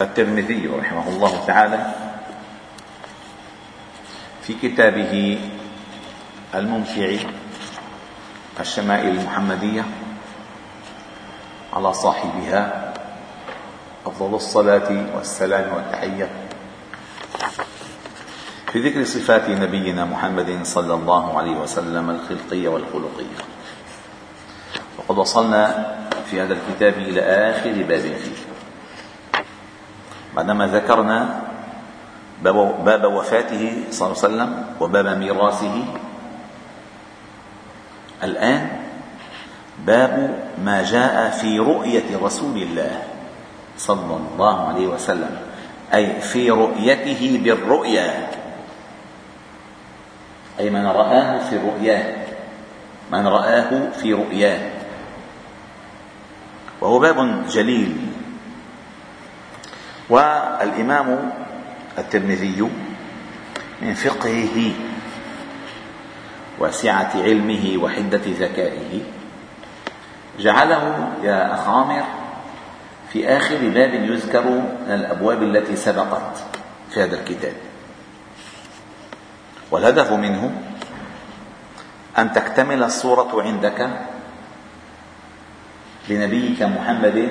الترمذي رحمه الله تعالى في كتابه الممتع الشمائل المحمدية على صاحبها أفضل الصلاة والسلام والتحية. في ذكر صفات نبينا محمد صلى الله عليه وسلم الخلقية والخلقية. وقد وصلنا في هذا الكتاب إلى آخر باب فيه. بعدما ذكرنا باب وفاته صلى الله عليه وسلم وباب ميراثه. الآن باب ما جاء في رؤية رسول الله صلى الله عليه وسلم أي في رؤيته بالرؤيا. أي من رآه في رؤياه من رآه في رؤياه وهو باب جليل. والإمام الترمذي من فقهه وسعة علمه وحدة ذكائه جعله يا أخ عامر في آخر باب يذكر من الأبواب التي سبقت في هذا الكتاب. والهدف منه أن تكتمل الصورة عندك لنبيك محمد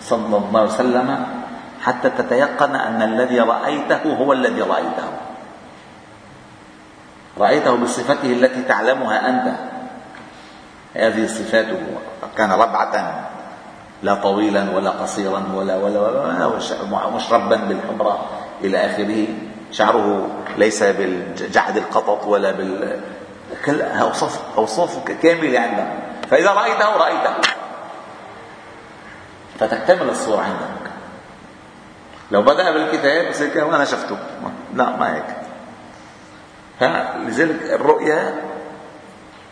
صلى الله عليه وسلم حتى تتيقن أن الذي رأيته هو الذي رأيته. رأيته بصفته التي تعلمها أنت. هذه صفاته. كان ربعة. لا طويلا ولا قصيرا ولا ولا ولا, ولا مشربا بالحمرة إلى آخره. شعره ليس بالجعد القطط ولا بال أوصاف أوصاف كاملة عنده فإذا رأيته رأيته. فتكتمل الصورة عندك لو بدأ بالكتاب بصير كده وأنا شفته. لا ما هيك. فلذلك الرؤيا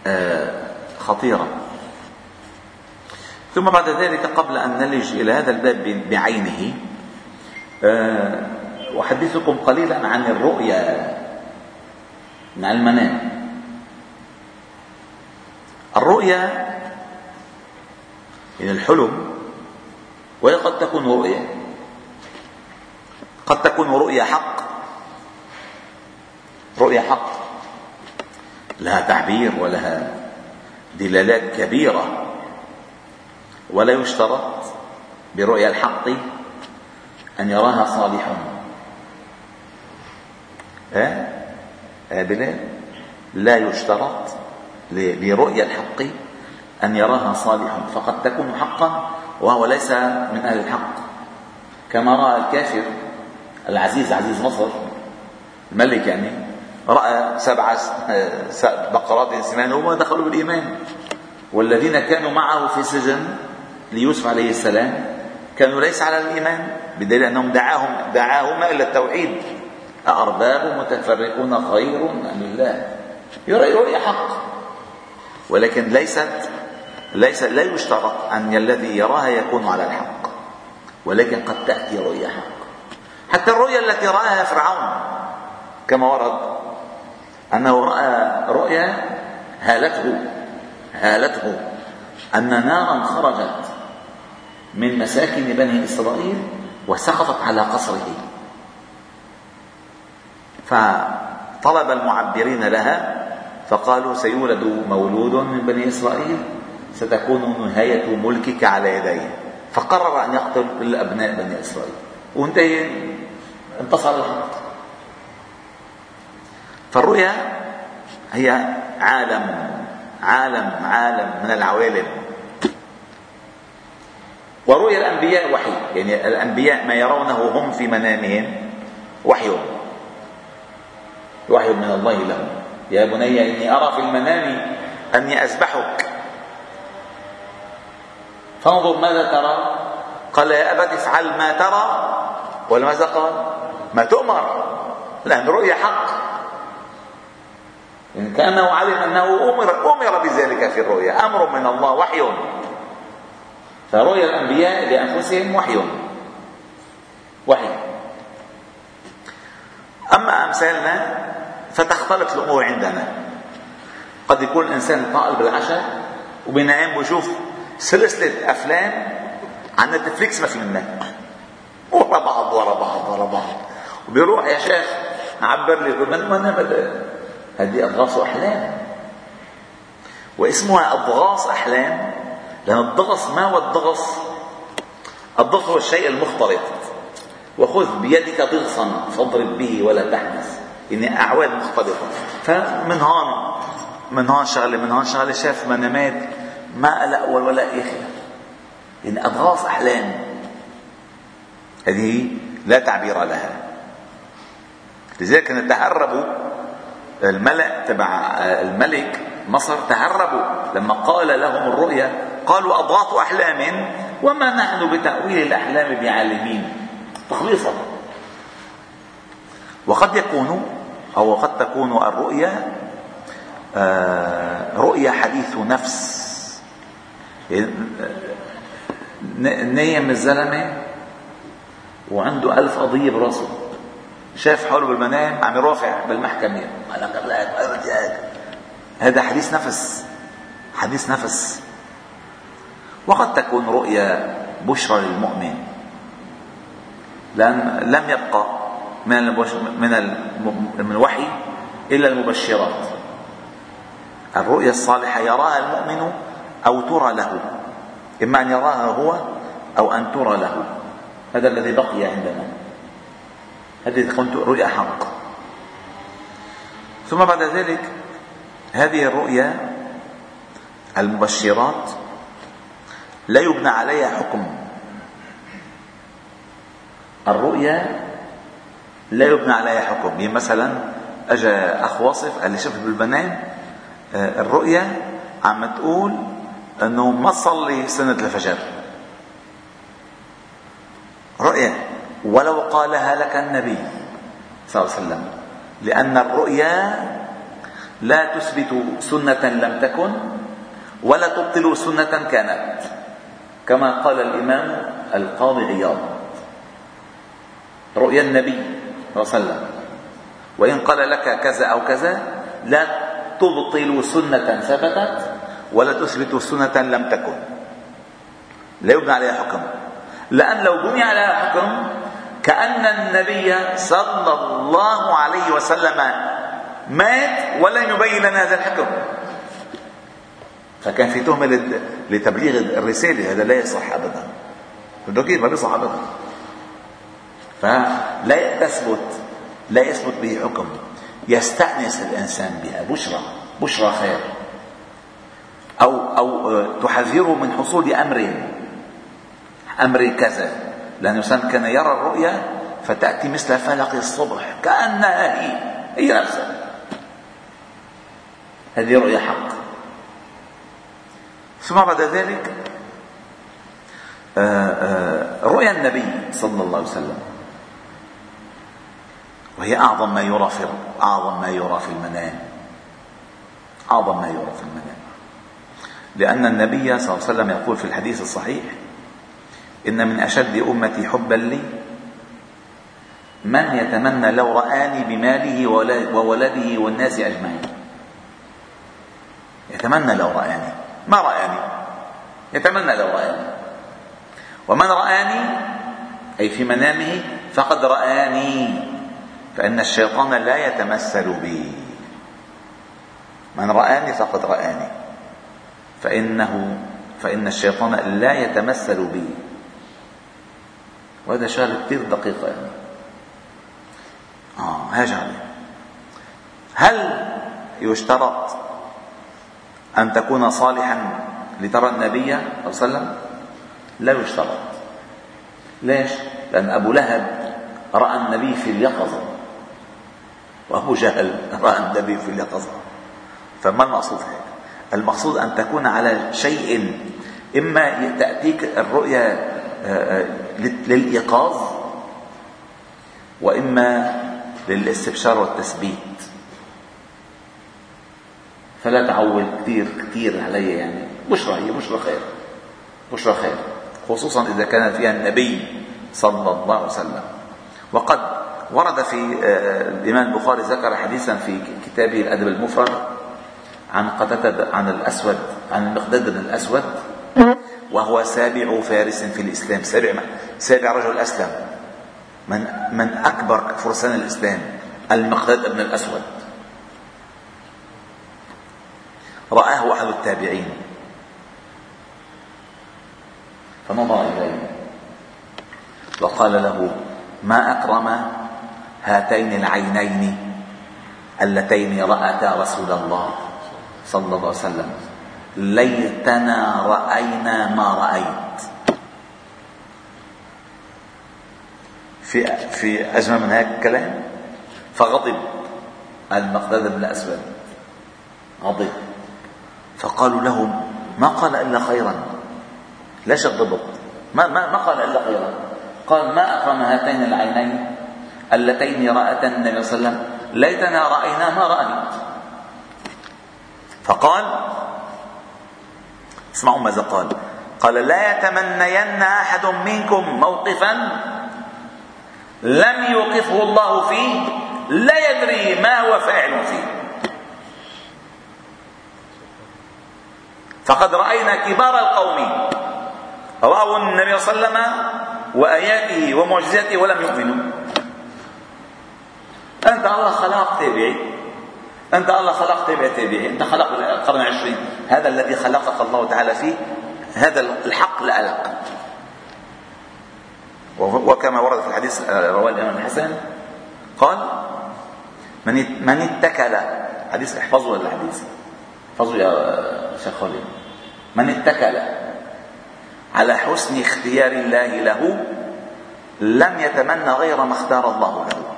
آه، خطيرة. ثم بعد ذلك قبل أن نلج إلى هذا الباب بعينه آه، أحدثكم قليلا عن الرؤيا مع المنام. الرؤيا من الحلم وهي قد تكون رؤيا. قد تكون رؤيا حق. رؤيا حق. لها تعبير ولها دلالات كبيرة. ولا يشترط برؤيا الحق أن يراها صالح. ها؟ أه؟ بلال. لا يشترط لرؤيا الحق أن يراها صالح. فقد تكون حقا وهو ليس من أهل الحق. كما رأى الكافر العزيز عزيز مصر. الملك يعني رأى سبع بقرات سمان وما دخلوا بالإيمان. والذين كانوا معه في سجن ليوسف عليه السلام كانوا ليس على الإيمان بدليل أنهم دعاهم دعاهما إلى التوحيد. أأرباب متفرقون خير أم الله؟ يرى حق. ولكن ليست ليس لا يشترط أن الذي يراها يكون على الحق ولكن قد تأتي رؤيا حق. حتى الرؤيا التي رآها فرعون. كما ورد أنه رأى رؤيا هالته هالته أن نارا خرجت من مساكن بني إسرائيل وسقطت على قصره. فطلب المعبرين لها فقالوا سيولد مولود من بني إسرائيل ستكون نهاية ملكك على يديه. فقرر أن يقتل كل أبناء بني إسرائيل. وانتهي انتصر الحق فالرؤيا هي عالم عالم عالم من العوالم. ورؤيا الأنبياء وحي يعني الأنبياء ما يرونه هم في منامهم وحي. وحي من الله لهم. يا بني إني أرى في المنام أني أذبحك فانظر ماذا ترى. قال يا أبت افعل ما ترى. ولماذا قال؟ ما تؤمر لأن رؤيا حق. إن كأنه علم أنه أمر, أمر بذلك في الرؤيا أمر من الله وحي. فرؤيا الأنبياء لأنفسهم وحي. وحي. أما أمثالنا فتختلط الأمور عندنا. قد يكون الإنسان قائل بالعشاء وبينام ويشوف سلسلة أفلام على نتفليكس ما في منها ورا بعض ورا بعض ورا بعض. وبيروح يا شيخ. عبر لي من أنا هذه اضغاص أحلام. واسمها اضغاص أحلام لأن الضغص ما هو الضغص الضغط هو الشيء المختلط. وخذ بيدك ضغصا فاضرب به ولا تحنث يعني اعواد مختلطة. فمن هون من هون شغلة من هون شغلة. شاف منامات ما لا أول ولا آخر. يعني اضغاص أحلام. هذه لا تعبير لها. لذلك كانوا تهربوا. الملأ تبع الملك مصر تهربوا. لما قال لهم الرؤيا قالوا أضغاث أحلام وما نحن بتأويل الأحلام بعالمين. تخليصا. وقد يكون أو قد تكون الرؤيا آه، رؤيا حديث نفس. نايم الزلمة وعنده ألف قضية براسه شاف حوله بالمنام عم يرافع بالمحكمة. هذا. حديث نفس. حديث نفس. وقد تكون رؤيا بشرى للمؤمن. لأن لم يبقى من من من الوحي إلا المبشرات. الرؤيا الصالحة يراها المؤمن أو ترى له. إما أن يراها هو أو أن ترى له. هذا الذي بقي عندنا. هذه تكون رؤيا حق. ثم بعد ذلك هذه الرؤيا المبشرات لا يبنى عليها حكم. الرؤيا لا يبنى عليها حكم. يعني مثلا اجى أخ واصف قال لي شوف بالبنان آه، الرؤيا عم تقول إنه ما تصلي سنة الفجر. رؤيا. ولو قالها لك النبي صلى الله عليه وسلم. لأن الرؤيا لا تثبت سنة لم تكن ولا تبطل سنة كانت. كما قال الإمام القاضي عياض رؤيا النبي صلى الله عليه وسلم. وإن قال لك كذا أو كذا لا تبطل سنة ثبتت ولا تثبت سنة لم تكن. لا يبنى عليها حكم. لأن لو بني على حكم كأن النبي صلى الله عليه وسلم مات ولم يبين لنا هذا الحكم. فكان في تهمة لتبليغ الرسالة هذا لا يصح أبدا. كيف ما بيصح أبدا. فلا تثبت لا يثبت به حكم. يستأنس الإنسان بها. بشرى بشرى خير. أو أو تحذره من حصول أمر أمر كذا. لأن الإنسان كان يرى الرؤيا فتأتي مثل فلق الصبح كأنها هي هي نفسها. هذه رؤيا حق. ثم بعد ذلك آه، آه، رؤيا النبي صلى الله عليه وسلم. وهي أعظم ما يرى في أعظم ما يرى في المنام. أعظم ما يرى في المنام. لأن النبي صلى الله عليه وسلم يقول في الحديث الصحيح إن من أشد أمتي حبا لي. من يتمنى لو رآني بماله وولده والناس أجمعين؟ يتمنى لو رآني. ما رآني؟ يتمنى لو رآني. ومن رآني أي في منامه فقد رآني. فإن الشيطان لا يتمثل بي. من رآني فقد رآني. فإنه فإن الشيطان لا يتمثل بي. وهذا شغله كثير دقيقه يعني. آه هاي هل يشترط أن تكون صالحا لترى النبي صلى الله عليه وسلم؟ لا يشترط. ليش؟ لأن أبو لهب رأى النبي في اليقظة. وأبو جهل رأى النبي في اليقظة. فما المقصود هيك؟ المقصود أن تكون على شيء. إما تأتيك الرؤيا للإيقاظ وإما للاستبشار والتثبيت. فلا تعول كثير كثير علي يعني. بشرى هي بشرى خير. بشرى خير. خصوصا إذا كان فيها النبي صلى الله عليه وسلم. وقد ورد في آه، الإمام البخاري ذكر حديثا في كتابه الأدب المفرد عن قتادة عن الأسود عن المقداد بن الأسود وهو سابع فارس في الإسلام. سابع سابع رجل أسلم. من من أكبر فرسان الإسلام المقداد بن الأسود. رآه أحد التابعين. فنظر إليه. وقال له ما أكرم هاتين العينين اللتين رأتا رسول الله صلى الله عليه وسلم؟ ليتنا رأينا ما رأيت. في في أجمل من هيك الكلام فغضب. المقداد بن الأسود غضب. فقالوا له ما قال إلا خيرا. ليش الضبط؟ ما, ما, ما قال إلا خيرا. قال ما أكرم هاتين العينين اللتين رأتا النبي صلى الله عليه وسلم. ليتنا رأينا ما رأيت. فقال اسمعوا ماذا قال. قال لا يتمنين أحد منكم موقفا لم يوقفه الله فيه لا يدري ما هو فاعل فيه. فقد رأينا كبار القوم رأوا النبي صلى الله عليه وسلم وآياته ومعجزاته ولم يؤمنوا. أنت الله خلق تابعي. أنت الله خلق تابع تابعي أنت خلق القرن العشرين. هذا الذي خلقك الله تعالى فيه. هذا الحق لألق وكما ورد في الحديث آه، رواه الإمام الحسن. قال من من اتكل حديث احفظوا الحديث احفظوا يا شيخ خالد. من اتكل على حسن اختيار الله له لم يتمنى غير ما اختار الله له.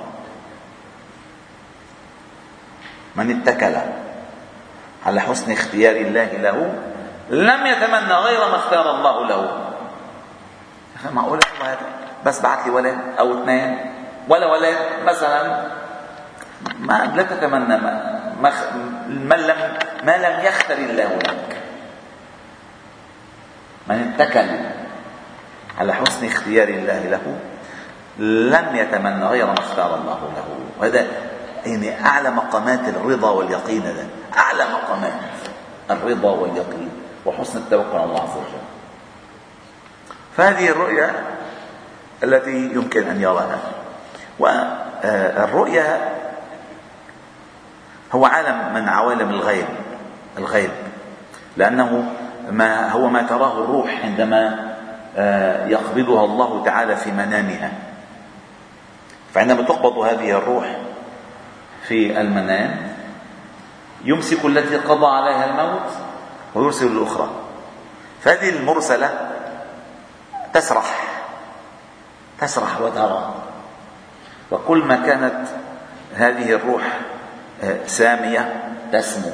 من اتكل على حسن اختيار الله له لم يتمنى غير ما اختار الله له. معقول؟ هذا بس بعث لي ولد أو اثنين. ولا ولد مثلا. ما لا تتمنى ما, ما لم ما لم يختر الله لك. من اتكل على حسن اختيار الله له لم يتمنى غير ما اختار الله له. وهذا يعني أعلى مقامات الرضا واليقين هذا أعلى مقامات الرضا واليقين وحسن التوكل على الله عز وجل. فهذه الرؤيا التي يمكن أن يراها. والرؤيا هو عالم من عوالم الغيب الغيب. لأنه ما هو ما تراه الروح عندما آه، يقبضها الله تعالى في منامها. فعندما تقبض هذه الروح في المنام يمسك التي قضى عليها الموت ويرسل الأخرى. فهذه المرسلة تسرح تسرح وترى. وكل ما كانت هذه الروح آه، سامية تسمو.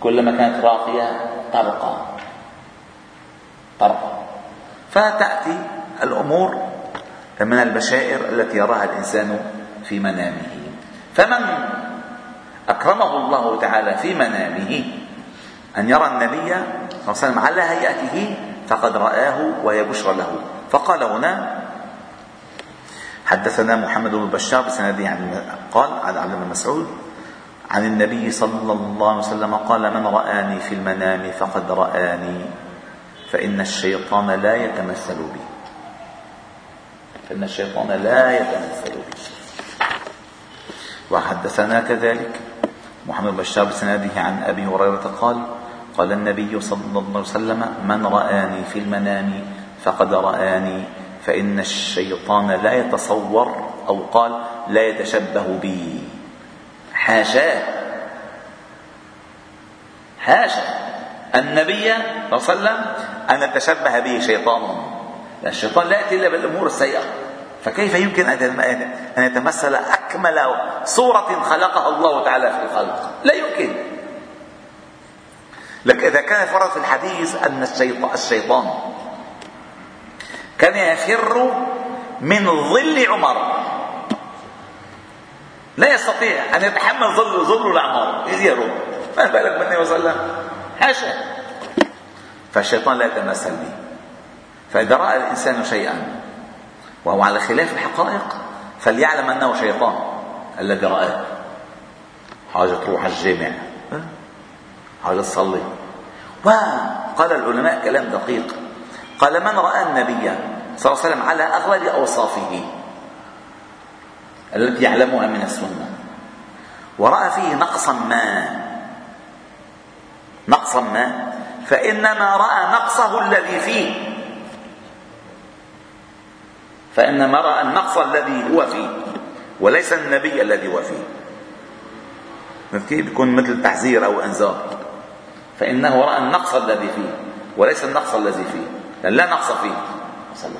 كلما كانت راقية ترقى. ترقى. فتأتي الأمور من البشائر التي يراها الإنسان في منامه. فمن أكرمه الله تعالى في منامه أن يرى النبي صلى الله عليه وسلم على هيئته فقد رآه وهي بشرى له. فقال هنا حدثنا محمد بن بشار بسنده عن قال عن عبد بن مسعود عن النبي صلى الله عليه وسلم قال من رآني في المنام فقد رآني فإن الشيطان لا يتمثل بي. فإن الشيطان لا يتمثل بي. وحدثنا كذلك. محمد بشار بسناده عن أبي هريرة قال قال النبي صلى الله عليه وسلم من رآني في المنام فقد رآني فإن الشيطان لا يتصور أو قال لا يتشبه بي حاشاه حاشا. النبي صلى الله عليه وسلم أن يتشبه به شيطان الشيطان لا يأتي إلا بالأمور السيئة. فكيف يمكن أن يتمثل أكمل صورة خلقها الله تعالى في الخلق؟ لا يمكن. لكن إذا كان فرض في الحديث أن الشيطان كان يفر من ظل عمر. لا يستطيع أن يتحمل ظل ظل الأعمار يهرب ما بالك بالنبي صلى الله عليه وسلم حاشا. فالشيطان لا يتمثل به. فإذا رأى الإنسان شيئا وهو على خلاف الحقائق فليعلم أنه شيطان الذي رآه حاجة تروح الجامع حاجة تصلي. وقال العلماء كلام دقيق. قال من رأى النبي صلى الله عليه وسلم على أغلب أوصافه التي يعلمها من السنة ورأى فيه نقصا ما نقصا ما فإنما رأى نقصه الذي فيه فإنما رأى النقص الذي هو فيه وليس النبي الذي هو فيه. كيف بيكون مثل تحذير أو إنذار فإنه رأى النقص الذي فيه وليس النقص الذي فيه. لأن لا نقص فيه. صلى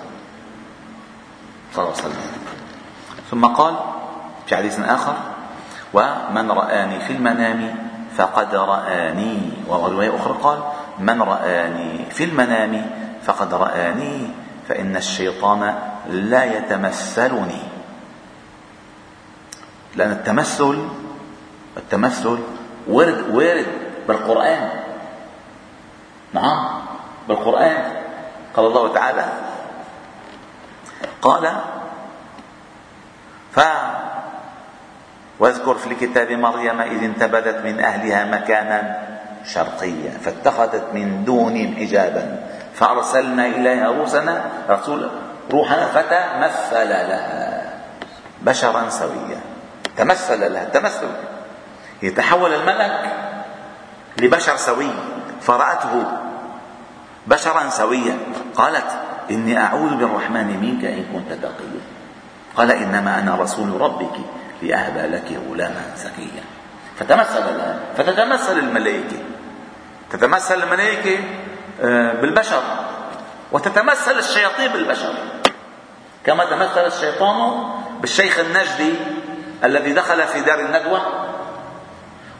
الله عليه وسلم. ثم قال في حديث آخر ومن رآني في المنام فقد رآني ورواية أخرى قال من رآني في المنام فقد رآني فإن الشيطان لا يتمثلني. لأن التمثل التمثل ورد ورد بالقرآن. نعم بالقرآن. قال الله تعالى قال ف واذكر في الكتاب مريم إذ انتبذت من أهلها مكانا. شرقيا فاتخذت من دونهم حجابا. فأرسلنا إليها رسلنا رسول روحنا فتمثل لها. بشرا سويا. تمثل لها تمثل. يتحول الملك لبشر سوي. فرأته بشرا سويا. قالت إني أعوذ بالرحمن منك إن كنت تقيا. قال إنما أنا رسول ربك لأهب لك غلاما زكيا فتمثل لها فتتمثل الملائكة. تتمثل الملائكة بالبشر. وتتمثل الشياطين بالبشر. كما تمثل الشيطان بالشيخ النجدي الذي دخل في دار الندوة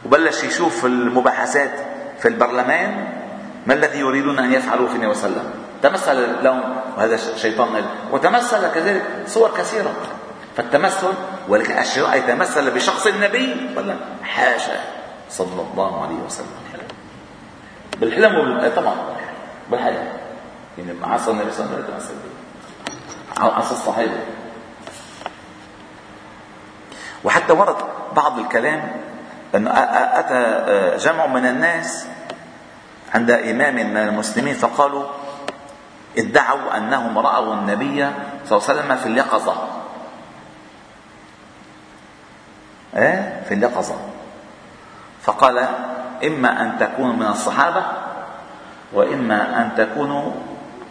وبلش يشوف المباحثات في البرلمان. ما الذي يريدون أن يفعلوا في النبي صلى الله عليه وسلم؟ تمثل لهم وهذا شيطان وتمثل كذلك صور كثيرة. فالتمثل ولكن الشيطان يتمثل بشخص النبي ولا حاشا صلى الله عليه وسلم. بالحلم وبال... طبعا بالحلم. يعني عصر النبي صلى الله عليه وسلم. عصر الصحابه وحتى ورد بعض الكلام أن أتى جمع من الناس عند إمام من المسلمين فقالوا ادعوا أنهم رأوا النبي صلى الله عليه وسلم في اليقظة. إيه؟ في اليقظة. فقال إما أن تكونوا من الصحابة وإما أن تكونوا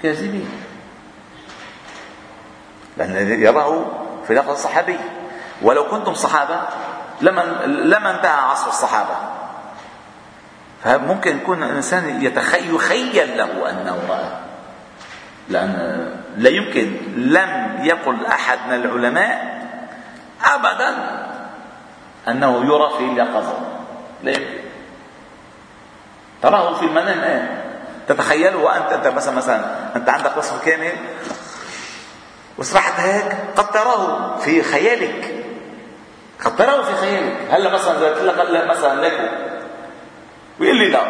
كاذبين. لأن يراه في اليقظة الصحابي. ولو كنتم صحابة لما لما انتهى عصر الصحابة. فممكن يكون الإنسان يتخيل يخيل له أنه رأى؟ لأن لا يمكن لم يقل أحد من العلماء أبدا أنه يرى في اليقظة لا يمكن. تراه في المنام إيه؟ تتخيله وأنت أنت مثلا مثلا أنت عندك وصف كامل وسرحت هيك قد تراه في خيالك. قد تراه في خيالك. هلأ مثلا إذا قلت لك هلأ مثلا لك ويقول لي لا.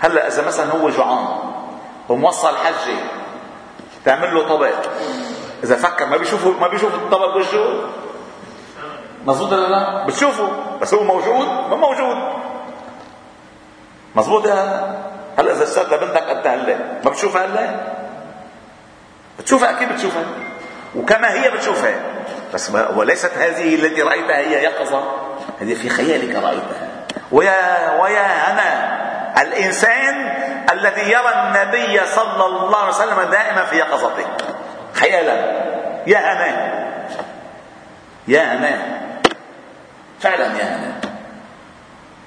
هلأ إذا مثلا هو جوعان وموصل حجه تعمل له طبق. إذا فكر ما بيشوفه ما بيشوف الطبق بوجهه مظبوط ولا لا؟ بتشوفه بس هو موجود؟ ما موجود. مظبوط يا هلا إذا اشترت لبنتك أنت هلا. ما بتشوفها هلا؟ بتشوفها أكيد بتشوفها. وكما هي بتشوفها. بس وليست هذه التي رأيتها هي يقظه هذه في خيالك رأيتها. ويا ويا أنا الإنسان الذي يرى النبي صلى الله عليه وسلم دائما في يقظته خيالا. يا أنا. يا أنا. فعلا يا أنا.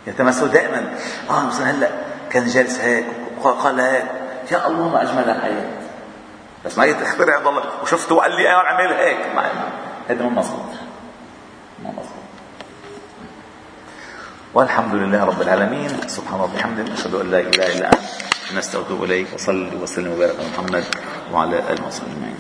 يتمثل دائما. آه مثلا هلأ كان جالس هيك وقال هيك يا الله ما أجمل الحياة. بس ما يخترع الله. وشفته وقال لي أنا أعمل هيك. هذا مو مظبوط. مو مظبوط. والحمد لله رب العالمين. سبحان الله وبحمده. أشهد أن لا إله إلا أنت. نستغفر إليك. وصلي وسلم وبارك على محمد وعلى اله وصحبه اجمعين